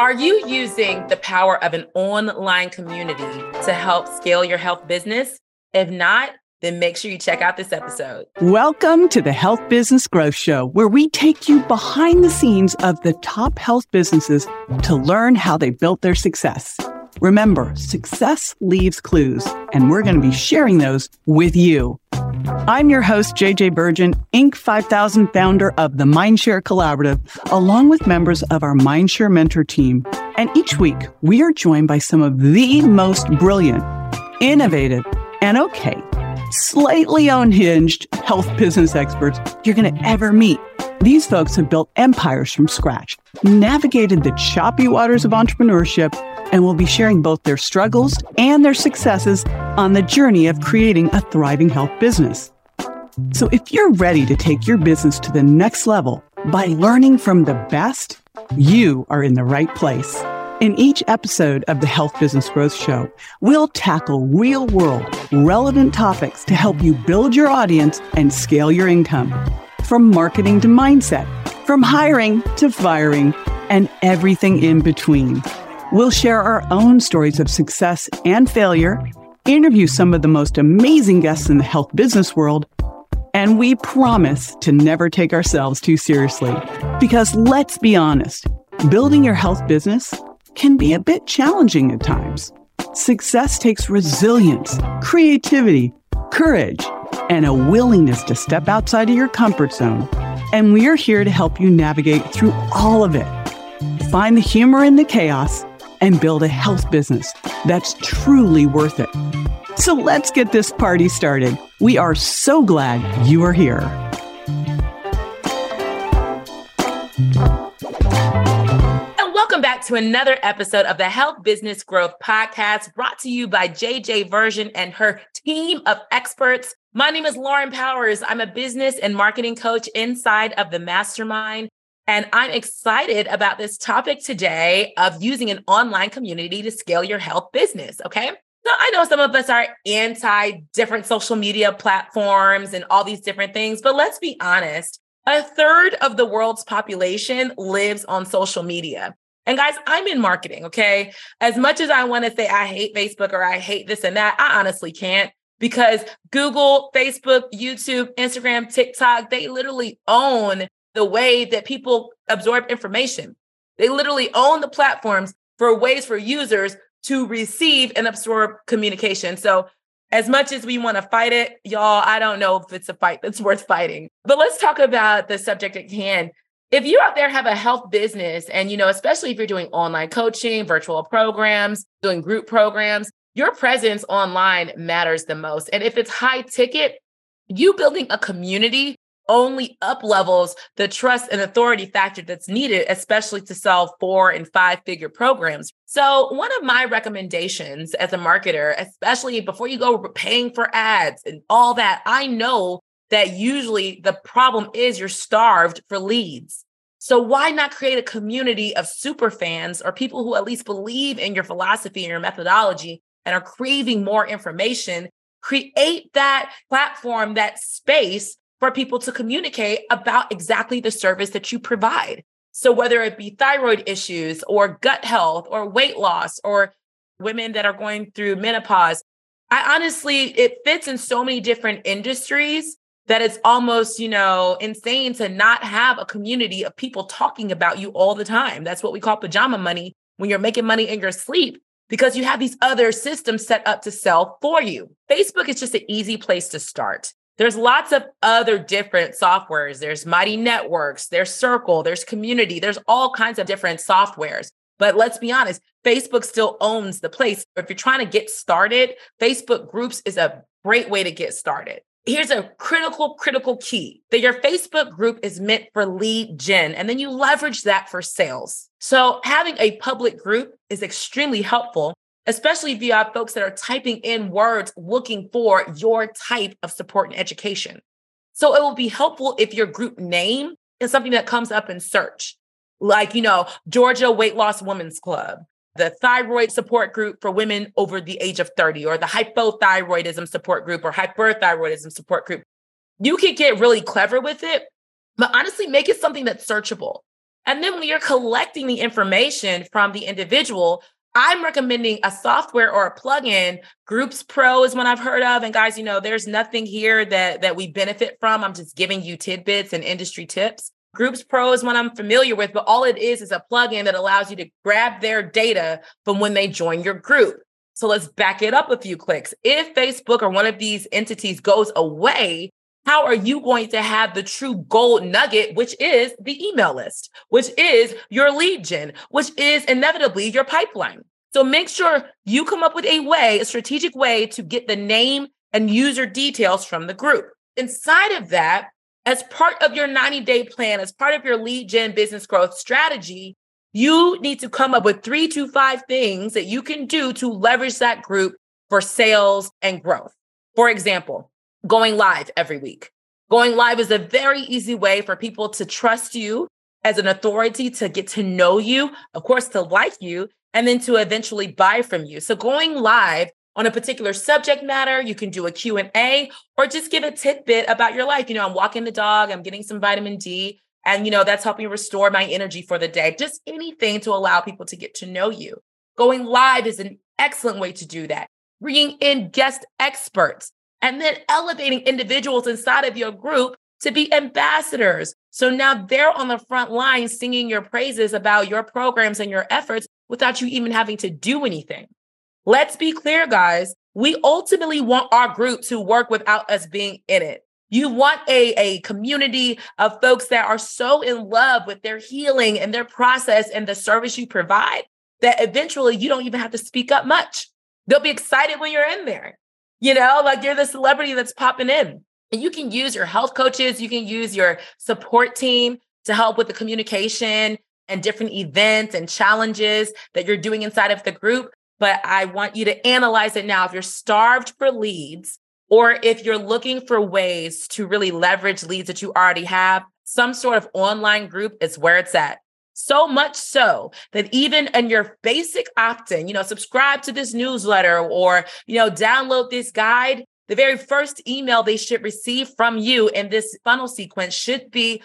Are you using the power of an online community to help scale your health business? If not, then make sure you check out this episode. Welcome to the Health Business Growth Show, where we take you behind the scenes of the top health businesses to learn how they built their success. Remember, success leaves clues, and we're going to be sharing those with you. I'm your host, JJ Virgin, Inc. 5000 founder of the Mindshare Collaborative, along with members of our Mindshare mentor team. And each week, we are joined by some of the most brilliant, innovative, and okay, slightly unhinged health business experts you're going to ever meet. These folks have built empires from scratch, navigated the choppy waters of entrepreneurship, and will be sharing both their struggles and their successes on the journey of creating a thriving health business. So if you're ready to take your business to the next level by learning from the best, you are in the right place. In each episode of the Health Business Growth Show, we'll tackle real world, relevant topics to help you build your audience and scale your income. From marketing to mindset, from hiring to firing, and everything in between. We'll share our own stories of success and failure, interview some of the most amazing guests in the health business world, and we promise to never take ourselves too seriously. Because let's be honest, building your health business can be a bit challenging at times. Success takes resilience, creativity, courage, and a willingness to step outside of your comfort zone. And we're here to help you navigate through all of it. Find the humor in the chaos and build a health business that's truly worth it. So let's get this party started. We are so glad you are here. And welcome back to another episode of the Health Business Growth Podcast brought to you by JJ Virgin and her team of experts. My name is Lauren Powers. I'm a business and marketing coach inside of the mastermind. And I'm excited about this topic today of using an online community to scale your health business. Okay. So I know some of us are anti different social media platforms and all these different things, but let's be honest. A third of the world's population lives on social media. And guys, I'm in marketing, okay? As much as I want to say I hate Facebook or I hate this and that, I honestly can't because Google, Facebook, YouTube, Instagram, TikTok, they literally own the way that people absorb information. They literally own the platforms for ways for users to receive and absorb communication. So, as much as we want to fight it, y'all, I don't know if it's a fight that's worth fighting. But let's talk about the subject at hand. If you out there have a health business, and you know, especially if you're doing online coaching, virtual programs, doing group programs, your presence online matters the most. And if it's high ticket, you building a community only up levels the trust and authority factor that's needed, especially to sell four and five figure programs. So, one of my recommendations as a marketer, especially before you go paying for ads and all that, I know that usually the problem is you're starved for leads. So, why not create a community of super fans or people who at least believe in your philosophy and your methodology and are craving more information? Create that platform, that space for people to communicate about exactly the service that you provide. So, whether it be thyroid issues or gut health or weight loss or women that are going through menopause, I honestly, it fits in so many different industries that it's almost, you know, insane to not have a community of people talking about you all the time. That's what we call pajama money when you're making money in your sleep because you have these other systems set up to sell for you. Facebook is just an easy place to start. There's lots of other different softwares. There's Mighty Networks, there's Circle, there's Community, there's all kinds of different softwares. But let's be honest, Facebook still owns the place. If you're trying to get started, Facebook groups is a great way to get started. Here's a critical, critical key that your Facebook group is meant for lead gen, and then you leverage that for sales. So, having a public group is extremely helpful especially if you have folks that are typing in words looking for your type of support and education. So it will be helpful if your group name is something that comes up in search, like, you know, Georgia Weight Loss Women's Club, the thyroid support group for women over the age of 30, or the hypothyroidism support group or hyperthyroidism support group. You could get really clever with it, but honestly, make it something that's searchable. And then when you're collecting the information from the individual, I'm recommending a software or a plugin. Groups Pro is one I've heard of. And guys, you know, there's nothing here that that we benefit from. I'm just giving you tidbits and industry tips. Groups Pro is one I'm familiar with, but all it is is a plugin that allows you to grab their data from when they join your group. So let's back it up a few clicks. If Facebook or one of these entities goes away, how are you going to have the true gold nugget, which is the email list, which is your lead gen, which is inevitably your pipeline? So make sure you come up with a way, a strategic way to get the name and user details from the group. Inside of that, as part of your 90 day plan, as part of your lead gen business growth strategy, you need to come up with three to five things that you can do to leverage that group for sales and growth. For example, going live every week. Going live is a very easy way for people to trust you as an authority, to get to know you, of course, to like you, and then to eventually buy from you. So going live on a particular subject matter, you can do a Q&A or just give a tidbit about your life. You know, I'm walking the dog, I'm getting some vitamin D, and you know, that's helping restore my energy for the day. Just anything to allow people to get to know you. Going live is an excellent way to do that. Bringing in guest experts and then elevating individuals inside of your group to be ambassadors. So now they're on the front line singing your praises about your programs and your efforts without you even having to do anything. Let's be clear, guys. We ultimately want our group to work without us being in it. You want a, a community of folks that are so in love with their healing and their process and the service you provide that eventually you don't even have to speak up much. They'll be excited when you're in there. You know, like you're the celebrity that's popping in. And you can use your health coaches, you can use your support team to help with the communication and different events and challenges that you're doing inside of the group. But I want you to analyze it now. If you're starved for leads, or if you're looking for ways to really leverage leads that you already have, some sort of online group is where it's at. So much so that even in your basic opt-in, you know, subscribe to this newsletter or, you know, download this guide, the very first email they should receive from you in this funnel sequence should be,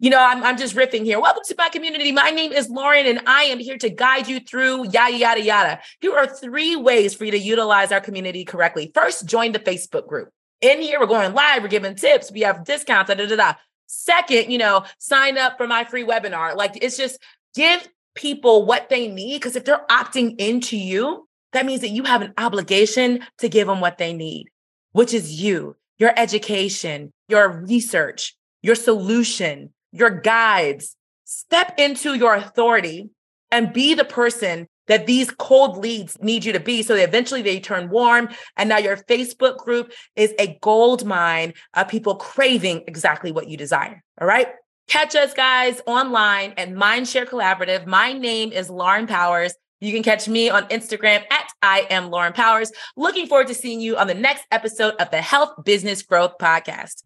you know, I'm, I'm just riffing here. Welcome to my community. My name is Lauren, and I am here to guide you through yada, yada, yada. Here are three ways for you to utilize our community correctly. First, join the Facebook group. In here, we're going live, we're giving tips, we have discounts, da, da, da, da. Second, you know, sign up for my free webinar. Like it's just give people what they need. Because if they're opting into you, that means that you have an obligation to give them what they need, which is you, your education, your research, your solution, your guides. Step into your authority and be the person that these cold leads need you to be so that eventually they turn warm. And now your Facebook group is a gold mine of people craving exactly what you desire. All right. Catch us guys online at Mindshare Collaborative. My name is Lauren Powers. You can catch me on Instagram at I am Lauren Powers. Looking forward to seeing you on the next episode of the Health Business Growth Podcast.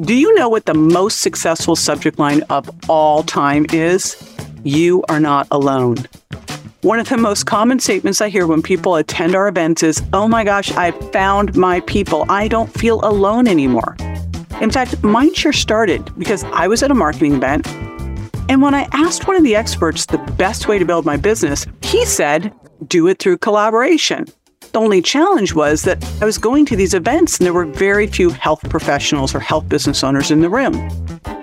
Do you know what the most successful subject line of all time is? You are not alone. One of the most common statements I hear when people attend our events is, Oh my gosh, I found my people. I don't feel alone anymore. In fact, mine Mindshare started because I was at a marketing event. And when I asked one of the experts the best way to build my business, he said, Do it through collaboration. The only challenge was that I was going to these events and there were very few health professionals or health business owners in the room.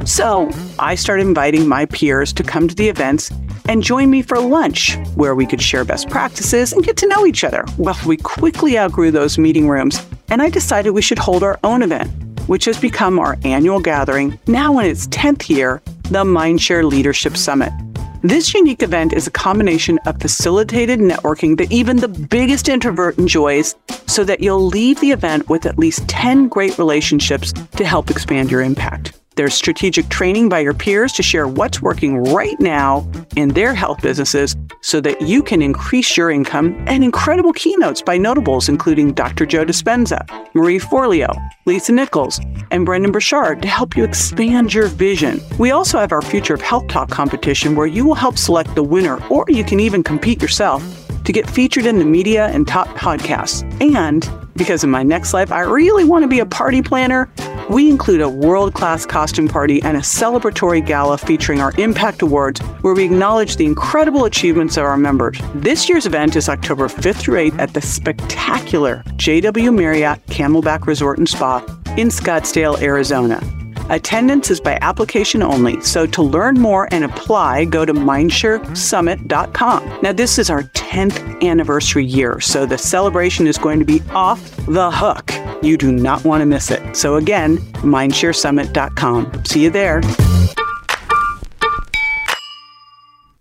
So I started inviting my peers to come to the events and join me for lunch, where we could share best practices and get to know each other. Well, we quickly outgrew those meeting rooms, and I decided we should hold our own event, which has become our annual gathering, now in its 10th year, the Mindshare Leadership Summit. This unique event is a combination of facilitated networking that even the biggest introvert enjoys, so that you'll leave the event with at least 10 great relationships to help expand your impact. There's strategic training by your peers to share what's working right now in their health businesses so that you can increase your income, and incredible keynotes by notables including Dr. Joe Dispenza, Marie Forleo, Lisa Nichols, and Brendon Burchard to help you expand your vision. We also have our Future of Health Talk competition where you will help select the winner, or you can even compete yourself to get featured in the media and top podcasts. And because in my next life, I really want to be a party planner, we include a world class costume party and a celebratory gala featuring our Impact Awards, where we acknowledge the incredible achievements of our members. This year's event is October 5th through 8th at the spectacular JW Marriott Camelback Resort and Spa in Scottsdale, Arizona. Attendance is by application only, so to learn more and apply, go to mindsharesummit.com. Now, this is our 10th anniversary year, so the celebration is going to be off the hook. You do not want to miss it. So, again, mindsharesummit.com. See you there.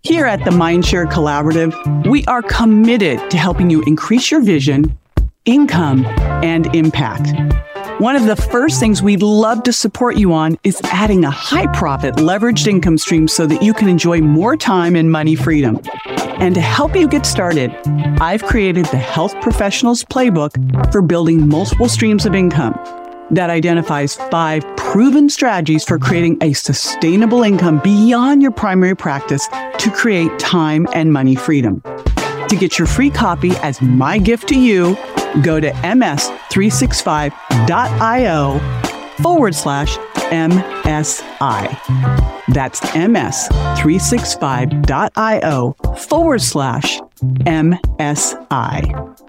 Here at the Mindshare Collaborative, we are committed to helping you increase your vision, income, and impact. One of the first things we'd love to support you on is adding a high profit leveraged income stream so that you can enjoy more time and money freedom. And to help you get started, I've created the Health Professionals Playbook for building multiple streams of income that identifies five proven strategies for creating a sustainable income beyond your primary practice to create time and money freedom. To get your free copy as my gift to you, go to ms365.io forward slash MSI. That's ms365.io forward slash MSI.